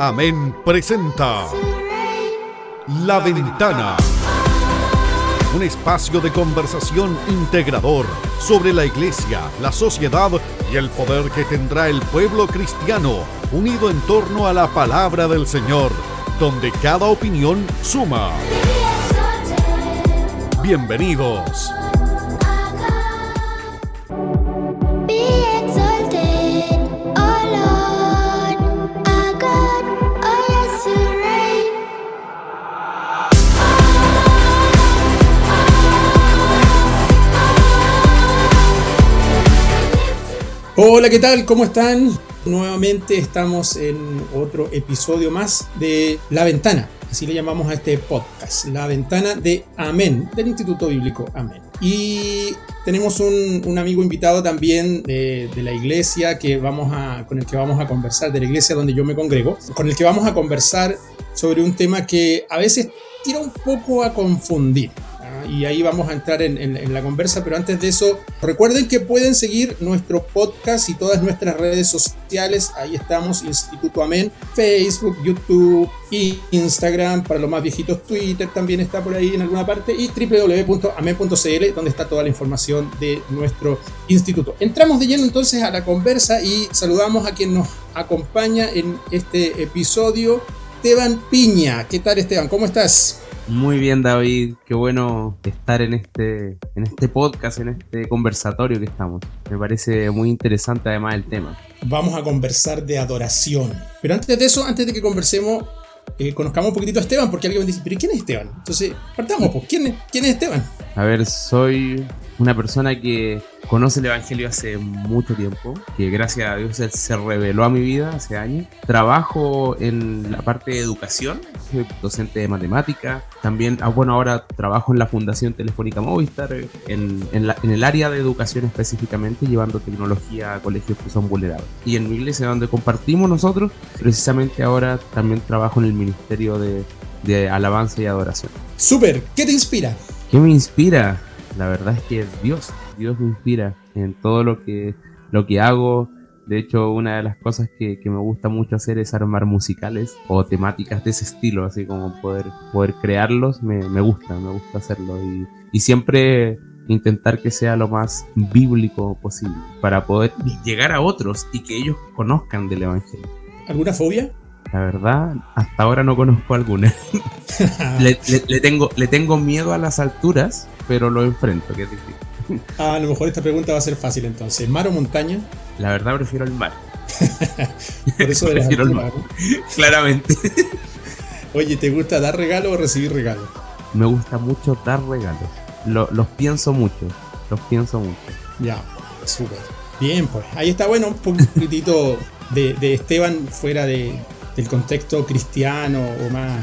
Amén presenta La Ventana. Un espacio de conversación integrador sobre la iglesia, la sociedad y el poder que tendrá el pueblo cristiano unido en torno a la palabra del Señor, donde cada opinión suma. Bienvenidos. Hola, ¿qué tal? ¿Cómo están? Nuevamente estamos en otro episodio más de La Ventana, así le llamamos a este podcast, La Ventana de Amén, del Instituto Bíblico Amén. Y tenemos un, amigo invitado también de, la iglesia que vamos a, con el que vamos a conversar, de la iglesia donde yo me congrego, con el que vamos a conversar sobre un tema que a veces tira un poco a confundir y ahí vamos a entrar en, la conversa, pero antes de eso, recuerden que pueden seguir nuestro podcast y todas nuestras redes sociales, ahí estamos, Instituto Amén, Facebook, YouTube, Instagram, para los más viejitos Twitter también está por ahí en alguna parte, y www.amen.cl, donde está toda la información de nuestro instituto. Entramos de lleno entonces a la conversa y saludamos a quien nos acompaña en este episodio, Esteban Piña. ¿Qué tal Esteban? ¿Cómo estás? Muy bien, David. Qué bueno estar en este, en este podcast, en este conversatorio que estamos. Me parece muy interesante además el tema. Vamos a conversar de adoración. Pero antes de eso, antes de que conversemos, eh, conozcamos un poquitito a Esteban, porque alguien me dice, ¿pero quién es Esteban? Entonces, partamos, pues, ¿quién, ¿quién es Esteban? A ver, soy una persona que conoce el Evangelio hace mucho tiempo, que gracias a Dios se reveló a mi vida hace años. Trabajo en la parte de educación, soy docente de matemática. También, ah, bueno, ahora trabajo en la Fundación Telefónica Movistar, en, en, el área de educación específicamente, llevando tecnología a colegios que son vulnerables. Y en mi iglesia, donde compartimos nosotros, precisamente ahora también trabajo en el Ministerio de, de Alabanza y Adoración. Súper, ¿qué te inspira? ¿Qué me inspira? La verdad es que Dios, Dios me inspira en todo lo que, lo que hago. De hecho, una de las cosas que, me gusta mucho hacer es armar musicales o temáticas de ese estilo, así como poder, poder crearlos, me, gusta, me gusta hacerlo. Y, y siempre intentar que sea lo más bíblico posible para poder llegar a otros y que ellos conozcan del Evangelio. ¿Alguna fobia? La verdad, hasta ahora no conozco alguna. le, tengo, le tengo miedo a las alturas, pero lo enfrento, que es difícil. Ah, a lo mejor esta pregunta va a ser fácil entonces. ¿Mar o montaña? La verdad prefiero el mar. Por eso prefiero el mar. Claramente. Oye, ¿te gusta dar regalo o recibir regalo? Me gusta mucho dar regalos. los pienso mucho. Los pienso mucho. Ya, súper. Bien, pues ahí está bueno un poquitito de, de Esteban fuera de, del contexto cristiano o más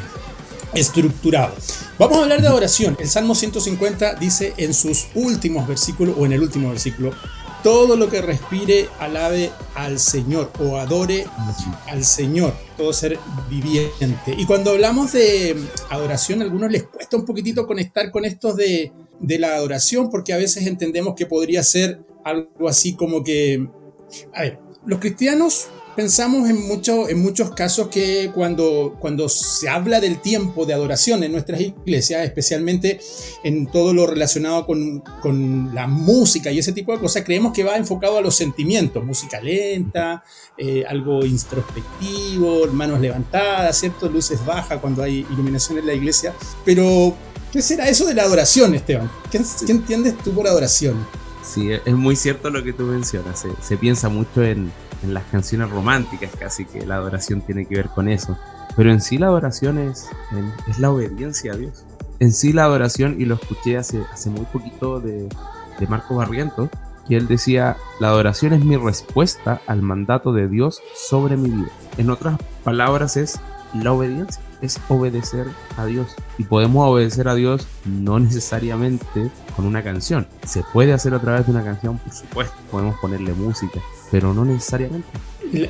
estructurado. Vamos a hablar de adoración. El Salmo 150 dice en sus últimos versículos, o en el último versículo, todo lo que respire alabe al Señor o adore al Señor, todo ser viviente. Y cuando hablamos de adoración, a algunos les cuesta un poquitito conectar con estos de, de la adoración, porque a veces entendemos que podría ser algo así como que, a ver, los cristianos pensamos en, mucho, en muchos casos que cuando, cuando se habla del tiempo de adoración en nuestras iglesias, especialmente en todo lo relacionado con, con la música y ese tipo de cosas, creemos que va enfocado a los sentimientos, música lenta, eh, algo introspectivo, manos levantadas, ¿cierto? Luces bajas cuando hay iluminación en la iglesia. Pero, ¿qué será eso de la adoración, Esteban? ¿Qué, entiendes tú por adoración? Sí, es muy cierto lo que tú mencionas. Se piensa mucho en en las canciones románticas casi que la adoración tiene que ver con eso. Pero en sí la adoración es, es la obediencia a Dios. En sí la adoración, y lo escuché hace, hace muy poquito de, de Marco Barrientos, que él decía, la adoración es mi respuesta al mandato de Dios sobre mi vida. En otras palabras es la obediencia, es obedecer a Dios. Y podemos obedecer a Dios no necesariamente con una canción. Se puede hacer a través de una canción, por supuesto, podemos ponerle música, pero no necesariamente.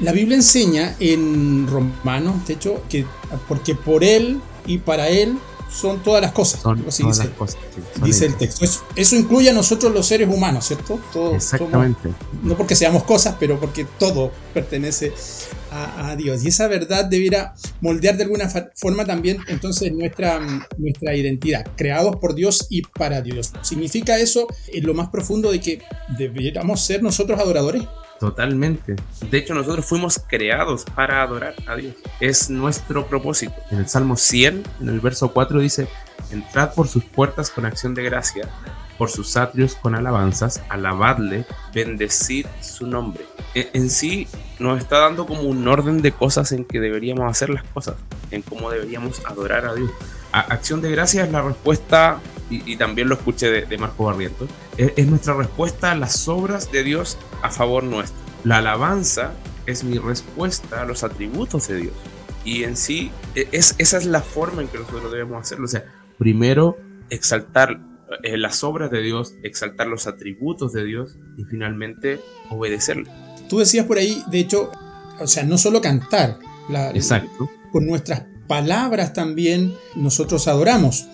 La Biblia enseña en Romanos, de hecho, que porque por Él y para Él son todas las cosas. Son todas dice, las cosas. dice el texto. Eso, incluye a nosotros los seres humanos, ¿cierto? Exactamente. no porque seamos cosas, pero porque todo pertenece a, Dios. Y esa verdad debiera moldear de alguna forma también entonces nuestra, nuestra identidad, creados por Dios y para Dios. ¿Significa eso en lo más profundo de que debiéramos ser nosotros adoradores? Totalmente. De hecho, nosotros fuimos creados para adorar a Dios. Es nuestro propósito. En el Salmo 100, en el verso 4 dice, entrad por sus puertas con acción de gracia, por sus atrios con alabanzas, alabadle, bendecid su nombre. E, en sí nos está dando como un orden de cosas en que deberíamos hacer las cosas, en cómo deberíamos adorar a Dios. Acción de gracia es la respuesta, y, también lo escuché de, Marco Barrientos, es, nuestra respuesta a las obras de Dios a favor nuestro. La alabanza es mi respuesta a los atributos de Dios. Y en sí, e, es, esa es la forma en que nosotros debemos hacerlo. O sea, primero exaltar eh, las obras de Dios, exaltar los atributos de Dios y finalmente obedecerle. Tú decías por ahí, de hecho, o sea, no solo cantar, la, Exacto. con nuestras palabras también nosotros adoramos.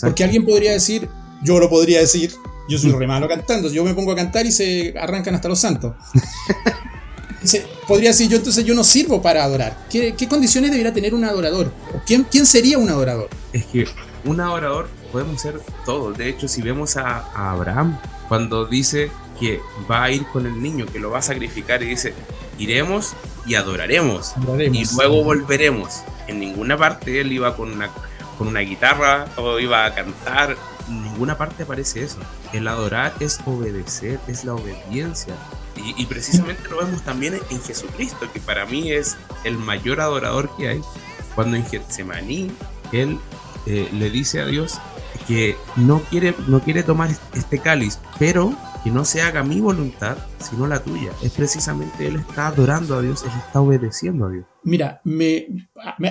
Porque alguien podría decir, yo lo podría decir, yo soy re malo cantando, yo me pongo a cantar y se arrancan hasta los santos. podría decir yo entonces yo no sirvo para adorar. ¿Qué, condiciones debería tener un adorador? quién, quién sería un adorador? Es que un adorador podemos ser todos. De hecho, si vemos a, Abraham, cuando dice que va a ir con el niño, que lo va a sacrificar, y dice, iremos y adoraremos, y luego volveremos. En ninguna parte él iba con una, con una guitarra o iba a cantar, en ninguna parte aparece eso. El adorar es obedecer, es la obediencia. Y, precisamente lo vemos también en Jesucristo, que para mí es el mayor adorador que hay. Cuando en Getsemaní él eh, le dice a Dios, que no quiere, no quiere tomar este cáliz, pero que no se haga mi voluntad, sino la tuya. Es precisamente Él está adorando a Dios, Él está obedeciendo a Dios. Mira, me,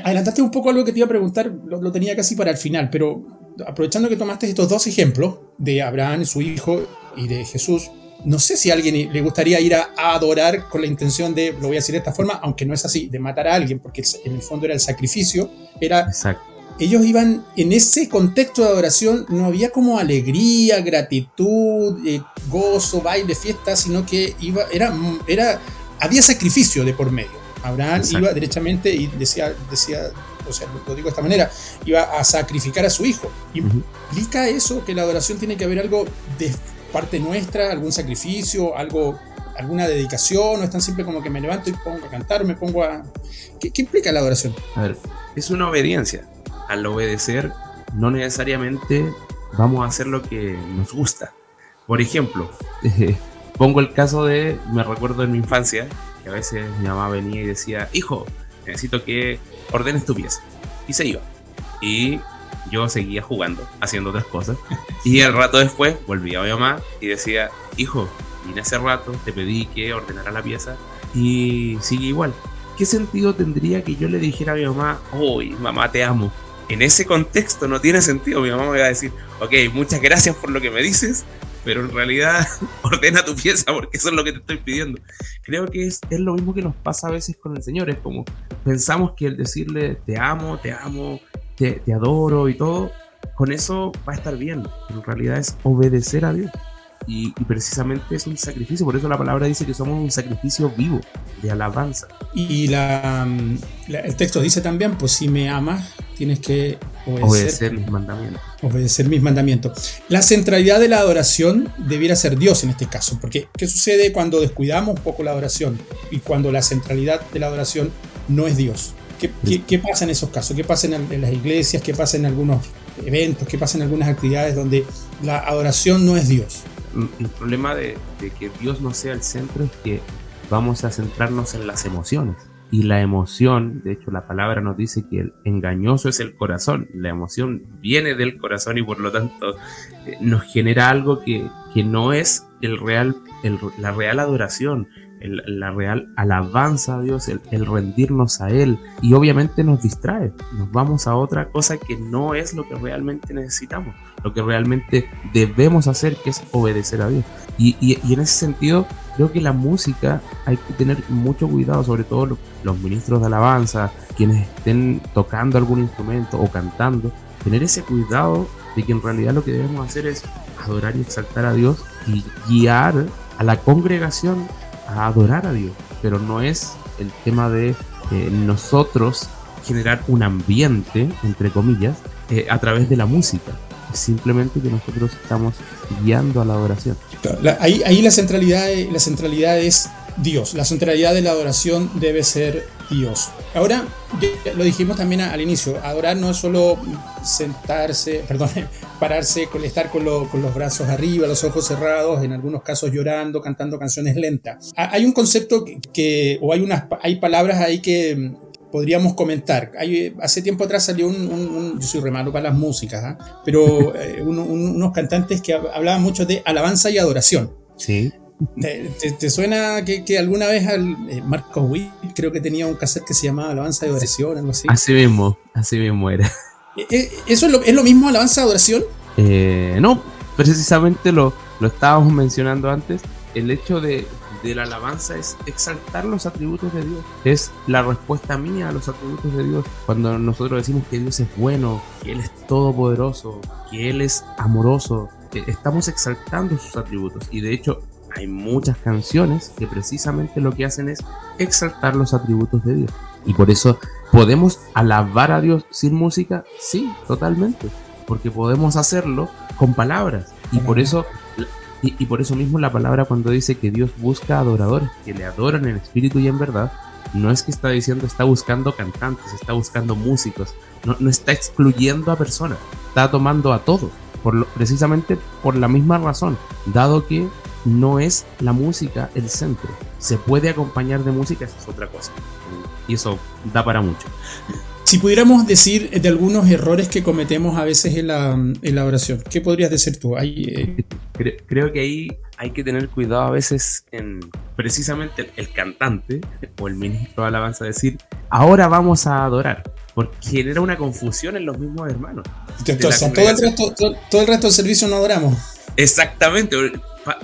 adelantaste un poco algo que te iba a preguntar, lo, tenía casi para el final, pero aprovechando que tomaste estos dos ejemplos, de Abraham, su hijo, y de Jesús, no sé si a alguien le gustaría ir a, adorar con la intención de, lo voy a decir de esta forma, aunque no es así, de matar a alguien, porque en el fondo era el sacrificio, era Exacto ellos iban en ese contexto de adoración, no había como alegría, gratitud, eh, gozo, baile, fiesta, sino que iba, era, era, había sacrificio de por medio. Abraham iba derechamente y decía, decía, o sea, lo digo de esta manera, iba a sacrificar a su hijo. ¿Implica eso que la adoración tiene que haber algo de parte nuestra, algún sacrificio, algo alguna dedicación, o es tan simple como que me levanto y pongo a cantar, me pongo a... ¿Qué, ¿Qué, implica la adoración? A ver, es una obediencia al obedecer no necesariamente vamos a hacer lo que nos gusta. Por ejemplo, pongo el caso de, me recuerdo en mi infancia, que a veces mi mamá venía y decía, hijo, necesito que ordenes tu pieza. Y se iba. Y yo seguía jugando, haciendo otras cosas. Y el rato después volvía a mi mamá y decía, hijo, vine hace rato, te pedí que ordenara la pieza y sigue igual. ¿Qué sentido tendría que yo le dijera a mi mamá, uy, mamá, te amo? En ese contexto no tiene sentido. Mi mamá me va a decir, ok, muchas gracias por lo que me dices, pero en realidad ordena tu pieza porque eso es lo que te estoy pidiendo. Creo que es, es lo mismo que nos pasa a veces con el Señor. Es como pensamos que el decirle te amo, te amo, te, te adoro y todo, con eso va a estar bien. Pero en realidad es obedecer a Dios y, precisamente es un sacrificio, por eso la palabra dice que somos un sacrificio vivo de alabanza. Y la, el texto dice también, pues si me amas, tienes que obedecer, mis mandamientos. Obedecer mis mandamientos. La centralidad de la adoración debiera ser Dios en este caso, porque ¿qué sucede cuando descuidamos un poco la adoración y cuando la centralidad de la adoración no es Dios? ¿Qué, qué, pasa en esos casos? ¿Qué pasa en, en, las iglesias? ¿Qué pasa en algunos eventos? ¿Qué pasa en algunas actividades donde la adoración no es Dios? el problema de, que Dios no sea el centro es que vamos a centrarnos en las emociones. Y la emoción, de hecho la palabra nos dice que el engañoso es el corazón. La emoción viene del corazón y por lo tanto eh, nos genera algo que, que no es el real, la real adoración, la real alabanza a Dios, el, el, rendirnos a Él. Y obviamente nos distrae, nos vamos a otra cosa que no es lo que realmente necesitamos, lo que realmente debemos hacer, que es obedecer a Dios. Y, y en ese sentido, creo que la música hay que tener mucho cuidado, sobre todo los, ministros de alabanza, quienes estén tocando algún instrumento o cantando, tener ese cuidado de que en realidad lo que debemos hacer es adorar y exaltar a Dios y guiar a la congregación a adorar a Dios. Pero no es el tema de eh, nosotros generar un ambiente, entre comillas, eh, a través de la música. Simplemente que nosotros estamos guiando a la adoración. ahí, ahí la, centralidad, la centralidad es Dios. La centralidad de la adoración debe ser Dios. Ahora, lo dijimos también al inicio, adorar no es solo sentarse, perdón, pararse, estar con, con, los brazos arriba, los ojos cerrados, en algunos casos llorando, cantando canciones lentas. Hay un concepto que, o hay, unas, hay palabras ahí que podríamos comentar. Hay, hace tiempo atrás salió un, yo soy re malo para las músicas, ¿ah? pero eh, unos cantantes que hablaban mucho de alabanza y adoración. Sí. ¿Te, suena que, alguna vez al eh, Marco Witt creo que tenía un cassette que se llamaba Alabanza y Adoración, algo así? Así mismo, así mismo era. Eh, eh, ¿Eso es lo, es lo mismo Alabanza y Adoración? no, precisamente lo, lo estábamos mencionando antes. El hecho de, de la alabanza es exaltar los atributos de Dios. Es la respuesta mía a los atributos de Dios. Cuando nosotros decimos que Dios es bueno, que Él es todopoderoso, que Él es amoroso, estamos exaltando sus atributos. Y de hecho, hay muchas canciones que precisamente lo que hacen es exaltar los atributos de Dios. Y por eso podemos alabar a Dios sin música, sí, totalmente, porque podemos hacerlo con palabras. Y por eso y, por eso mismo la palabra cuando dice que Dios busca adoradores, que le adoran en espíritu y en verdad, no es que está diciendo está buscando cantantes, está buscando músicos, no, está excluyendo a personas, está tomando a todos, por precisamente por la misma razón, dado que no es la música el centro. Se puede acompañar de música, eso es otra cosa. Y eso da para mucho. Si pudiéramos decir de algunos errores que cometemos a veces en la, oración, ¿qué podrías decir tú? Eh, creo, que ahí hay que tener cuidado a veces en precisamente el, cantante o el ministro de alabanza decir, ahora vamos a adorar, porque genera una confusión en los mismos hermanos. Entonces, todo el, resto, todo el resto del servicio no adoramos. Exactamente,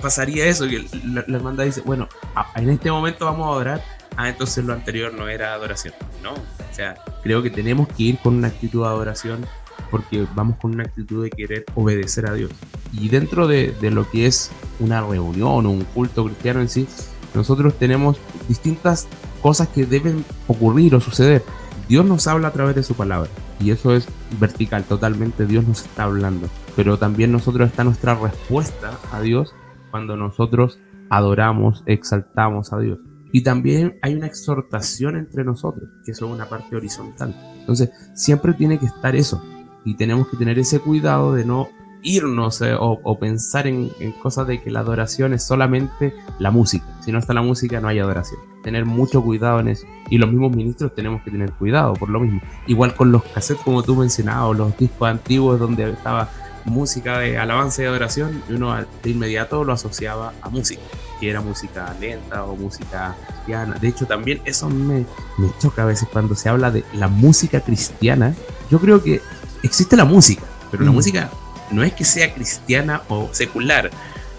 pasaría eso, que la, hermandad dice, bueno, en este momento vamos a adorar, ah, entonces lo anterior no era adoración. No, o sea, creo que tenemos que ir con una actitud de adoración porque vamos con una actitud de querer obedecer a Dios. Y dentro de, de lo que es una reunión o un culto cristiano en sí, nosotros tenemos distintas cosas que deben ocurrir o suceder. Dios nos habla a través de su palabra y eso es vertical, totalmente Dios nos está hablando. Pero también nosotros está nuestra respuesta a Dios cuando nosotros adoramos, exaltamos a Dios. Y también hay una exhortación entre nosotros, que es una parte horizontal. Entonces, siempre tiene que estar eso. Y tenemos que tener ese cuidado de no irnos eh, o, pensar en, cosas de que la adoración es solamente la música. Si no está la música, no hay adoración. Tener mucho cuidado en eso. Y los mismos ministros tenemos que tener cuidado por lo mismo. Igual con los cassettes, como tú mencionabas, los discos antiguos donde estaba música de alabanza y adoración, y uno de inmediato lo asociaba a música, que era música lenta o música cristiana. De hecho, también eso me, me choca a veces cuando se habla de la música cristiana. Yo creo que existe la música, pero la mm. música no es que sea cristiana o secular.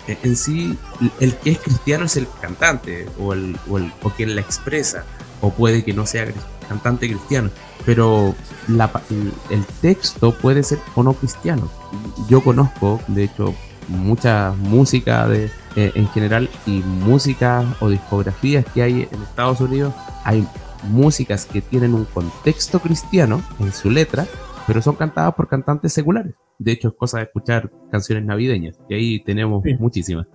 En sí, el que es cristiano es el cantante o, el, o, el, o quien la expresa, o puede que no sea cantante cristiano, pero el texto puede ser o no cristiano. Yo conozco, de hecho, mucha música de, eh, en general y música o discografías que hay en Estados Unidos. Hay músicas que tienen un contexto cristiano en su letra, pero son cantadas por cantantes seculares. De hecho, es cosa de escuchar canciones navideñas, y ahí tenemos muchísimas.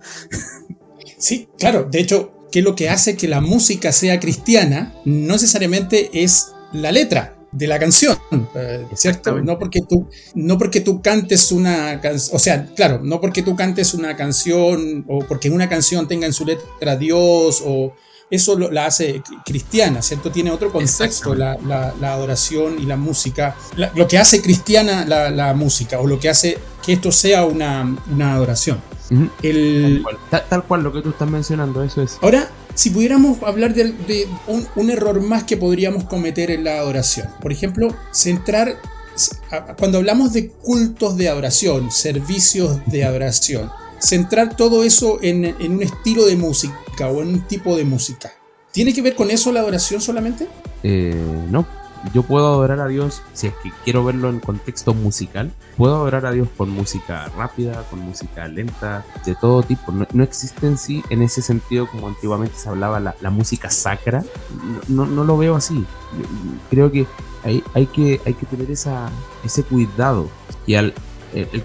Sí, claro. De hecho, que lo que hace que la música sea cristiana no necesariamente es la letra de la canción, eh, ¿cierto? No porque tú, no porque tú cantes una canción, o sea, claro, no porque tú cantes una canción o porque una canción tenga en su letra Dios o eso la hace cristiana, ¿cierto? Tiene otro contexto la, adoración y la música. lo que hace cristiana la, música o lo que hace que esto sea una, adoración. El, tal, cual, lo que tú estás mencionando, eso es. Ahora, si pudiéramos hablar de, un, error más que podríamos cometer en la adoración, por ejemplo, centrar, cuando hablamos de cultos de adoración, servicios de adoración, centrar todo eso en, un estilo de música o en un tipo de música. ¿Tiene que ver con eso la adoración solamente? Eh, no, yo puedo adorar a Dios, si es que quiero verlo en contexto musical, puedo adorar a Dios con música rápida, con música lenta, de todo tipo. No, existe en sí, en ese sentido, como antiguamente se hablaba, la, música sacra. No, no, lo veo así. Creo que hay, que tener ese cuidado. Y al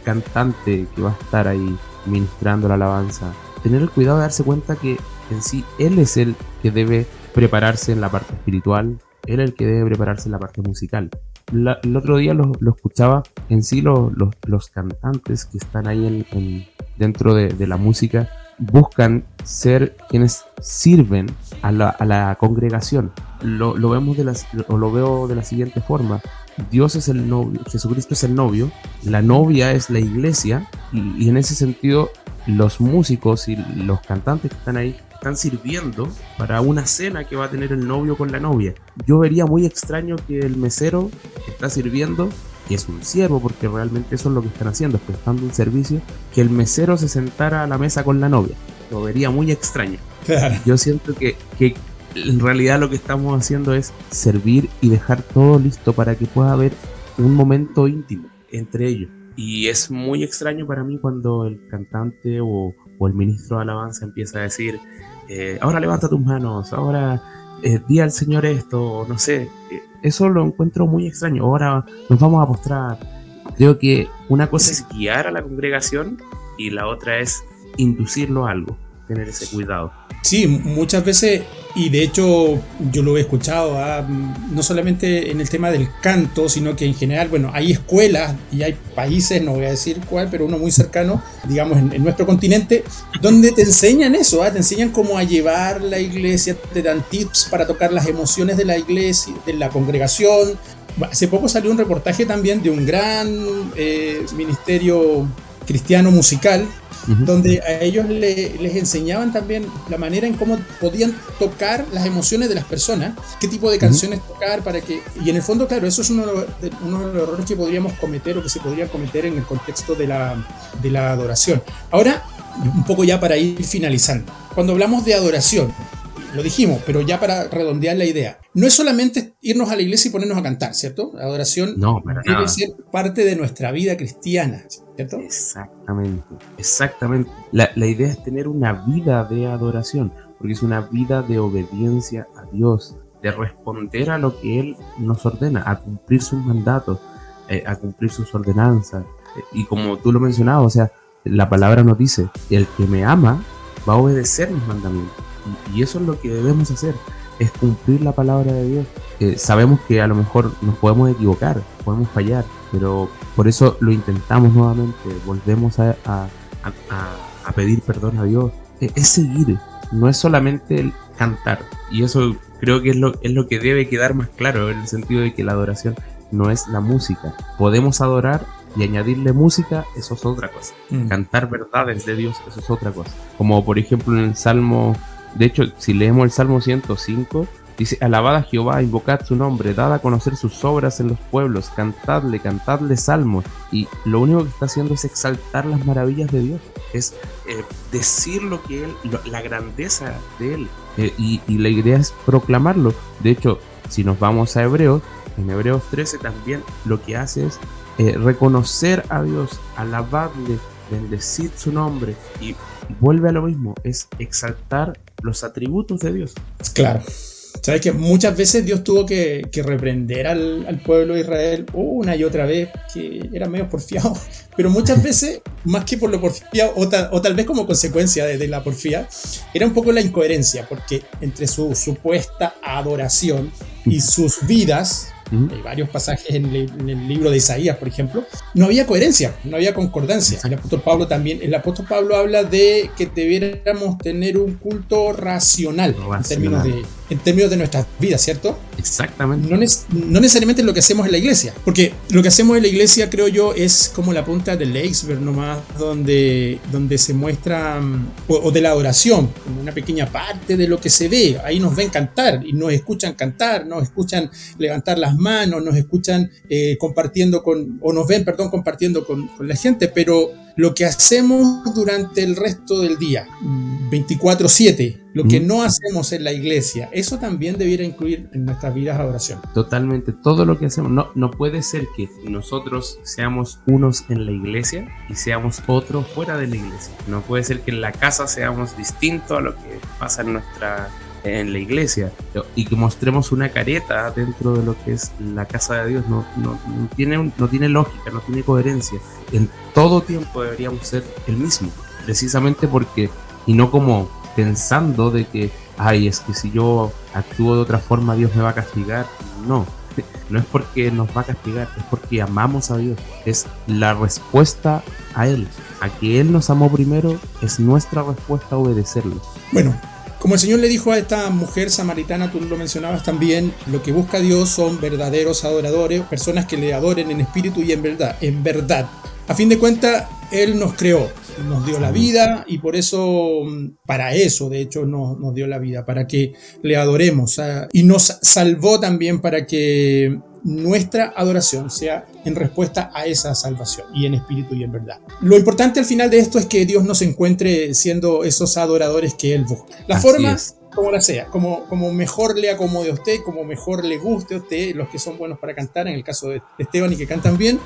cantante que va a estar ahí ministrando la alabanza, tener el cuidado de darse cuenta que en sí él es el que debe prepararse en la parte espiritual, él el que debe prepararse la parte musical. el otro día lo, escuchaba en sí los, los, cantantes que están ahí en, dentro de, la música buscan ser quienes sirven a la, a la congregación. Lo, lo, vemos de la, o lo veo de la siguiente forma. Dios es el novio, Jesucristo es el novio, la novia es la iglesia y en ese sentido los músicos y los cantantes que están ahí están sirviendo para una cena que va a tener el novio con la novia. Yo vería muy extraño que el mesero que está sirviendo, que es un siervo, porque realmente eso es lo que están haciendo, prestando un servicio, que el mesero se sentara a la mesa con la novia. Lo vería muy extraño. Yo siento que, que en realidad lo que estamos haciendo es servir y dejar todo listo para que pueda haber un momento íntimo entre ellos. Y es muy extraño para mí cuando el cantante o, el ministro de alabanza empieza a decir, eh, ahora levanta tus manos, ahora eh, di al Señor esto, no sé, eh, eso lo encuentro muy extraño, ahora nos vamos a postrar. Creo que una cosa es guiar a la congregación y la otra es inducirlo a algo, tener ese cuidado. Sí, muchas veces, y de hecho yo lo he escuchado, ah, no solamente en el tema del canto, sino que en general, bueno, hay escuelas y hay países, no voy a decir cuál, pero uno muy cercano, digamos, en, nuestro continente, donde te enseñan eso, ah, te enseñan cómo a llevar la iglesia, te dan tips para tocar las emociones de la iglesia, de la congregación. Hace poco salió un reportaje también de un gran eh, ministerio cristiano musical donde a ellos les enseñaban también la manera en cómo podían tocar las emociones de las personas, qué tipo de canciones tocar para que... Y en el fondo, claro, eso es uno de, los errores que podríamos cometer o que se podría cometer en el contexto de la, de la adoración. Ahora, un poco ya para ir finalizando. Cuando hablamos de adoración, lo dijimos, pero ya para redondear la idea, no es solamente irnos a la iglesia y ponernos a cantar, ¿cierto? La adoración no, debe ser parte de nuestra vida cristiana, ¿cierto? Exactamente, exactamente. La, la idea es tener una vida de adoración, porque es una vida de obediencia a Dios, de responder a lo que Él nos ordena, a cumplir sus mandatos, eh, a cumplir sus ordenanzas. Y como tú lo mencionabas, o sea, la palabra nos dice, el que me ama va a obedecer mis mandamientos. Y, eso es lo que debemos hacer, es cumplir la palabra de Dios. sabemos que a lo mejor nos podemos equivocar, podemos fallar, pero por eso lo intentamos nuevamente, volvemos a, pedir perdón a Dios. E, es, seguir, no es solamente el cantar. Y eso creo que es lo, es lo que debe quedar más claro, en el sentido de que la adoración no es la música. Podemos adorar y añadirle música, eso es otra cosa. Mm. Cantar verdades de Dios, eso es otra cosa. Como por ejemplo en el Salmo de hecho, si leemos el Salmo 105, dice, alabad a Jehová, invocad su nombre, dad a conocer sus obras en los pueblos, cantadle, cantadle salmos. Y lo único que está haciendo es exaltar las maravillas de Dios, es eh, decir lo que Él, la grandeza de Él. Eh, y, la idea es proclamarlo. De hecho, si nos vamos a Hebreos, en Hebreos 13 también lo que hace es eh, reconocer a Dios, alabarle, bendecir su nombre y vuelve a lo mismo, es exaltar los atributos de Dios. Claro. Sabes que muchas veces Dios tuvo que, reprender al, pueblo de Israel una y otra vez, que era medio porfiado, pero muchas veces, más que por lo porfiado, o, tal vez como consecuencia de, la porfía, era un poco la incoherencia, porque entre su supuesta adoración y sus vidas, hay varios pasajes en el, libro de Isaías, por ejemplo. No había coherencia, no había concordancia. El apóstol Pablo también, el apóstol Pablo habla de que debiéramos tener un culto racional, En, términos de, en términos de nuestras vidas, ¿cierto? Exactamente. No, no necesariamente lo que hacemos en la iglesia, porque lo que hacemos en la iglesia, creo yo, es como la punta del iceberg nomás, donde, donde se muestra, mm, o, de la adoración, como una pequeña parte de lo que se ve. Ahí nos ven cantar y nos escuchan cantar, nos escuchan levantar las manos, nos escuchan eh, compartiendo con, o nos ven, perdón, compartiendo con, con, la gente, pero lo que hacemos durante el resto del día, 24/7, lo que no hacemos en la iglesia, eso también debiera incluir en nuestras vidas adoración. Totalmente, todo lo que hacemos, no, no puede ser que nosotros seamos unos en la iglesia y seamos otros fuera de la iglesia. No puede ser que en la casa seamos distintos a lo que pasa en nuestra en la iglesia y que mostremos una careta dentro de lo que es la casa de Dios no, no, tiene, no tiene lógica, no tiene coherencia. En todo tiempo deberíamos ser el mismo, precisamente porque, y no como pensando de que, ay, es que si yo actúo de otra forma Dios me va a castigar. No, no es porque nos va a castigar, es porque amamos a Dios. Es la respuesta a Él. A que Él nos amó primero, es nuestra respuesta a obedecerlo. Bueno, como el Señor le dijo a esta mujer samaritana, tú lo mencionabas también, lo que busca Dios son verdaderos adoradores, personas que le adoren en espíritu y en verdad, en verdad. A fin de cuentas, Él nos creó, nos dio la vida y por eso, para eso, de hecho, nos, nos dio la vida, para que le adoremos ah, y nos salvó también para que nuestra adoración sea en respuesta a esa salvación y en espíritu y en verdad. Lo importante al final de esto es que Dios nos encuentre siendo esos adoradores que Él busca. La forma, como la sea, como, como mejor le acomode a usted, como mejor le guste a usted, los que son buenos para cantar, en el caso de Esteban y que cantan bien,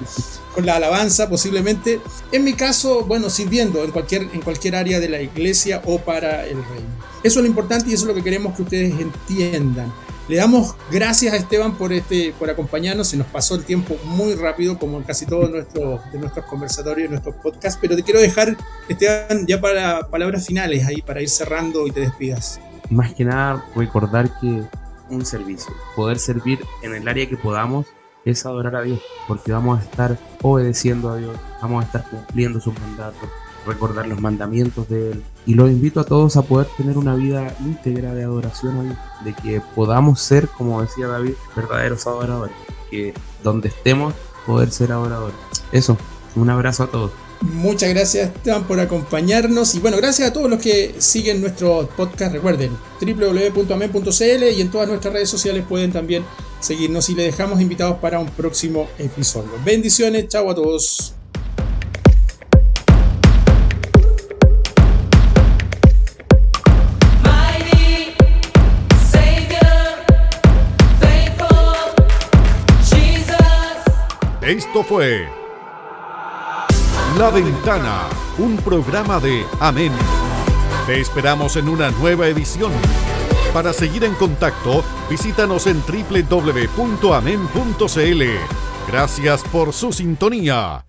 con la alabanza posiblemente. En mi caso, bueno, sirviendo en cualquier, en cualquier área de la iglesia o para el reino. Eso es lo importante y eso es lo que queremos que ustedes entiendan. Le damos gracias a Esteban por, este, por acompañarnos. Se nos pasó el tiempo muy rápido, como en casi todos nuestros, de nuestros conversatorios, nuestros podcasts. Pero te quiero dejar, Esteban, ya para palabras finales ahí, para ir cerrando y te despidas. Más que nada, recordar que un servicio, poder servir en el área que podamos, es adorar a Dios, porque vamos a estar obedeciendo a Dios, vamos a estar cumpliendo sus mandatos, recordar los mandamientos de Él. Y los invito a todos a poder tener una vida íntegra de adoración a Dios, de que podamos ser, como decía David, verdaderos adoradores, que donde estemos poder ser adoradores. Eso, un abrazo a todos. Muchas gracias Esteban por acompañarnos y bueno, gracias a todos los que siguen nuestro podcast. Recuerden www.amen.cl y en todas nuestras redes sociales pueden también seguirnos y le dejamos invitados para un próximo episodio. Bendiciones, chao a todos. Esto fue La Ventana, un programa de Amén. Te esperamos en una nueva edición. Para seguir en contacto, visítanos en www.amen.cl. Gracias por su sintonía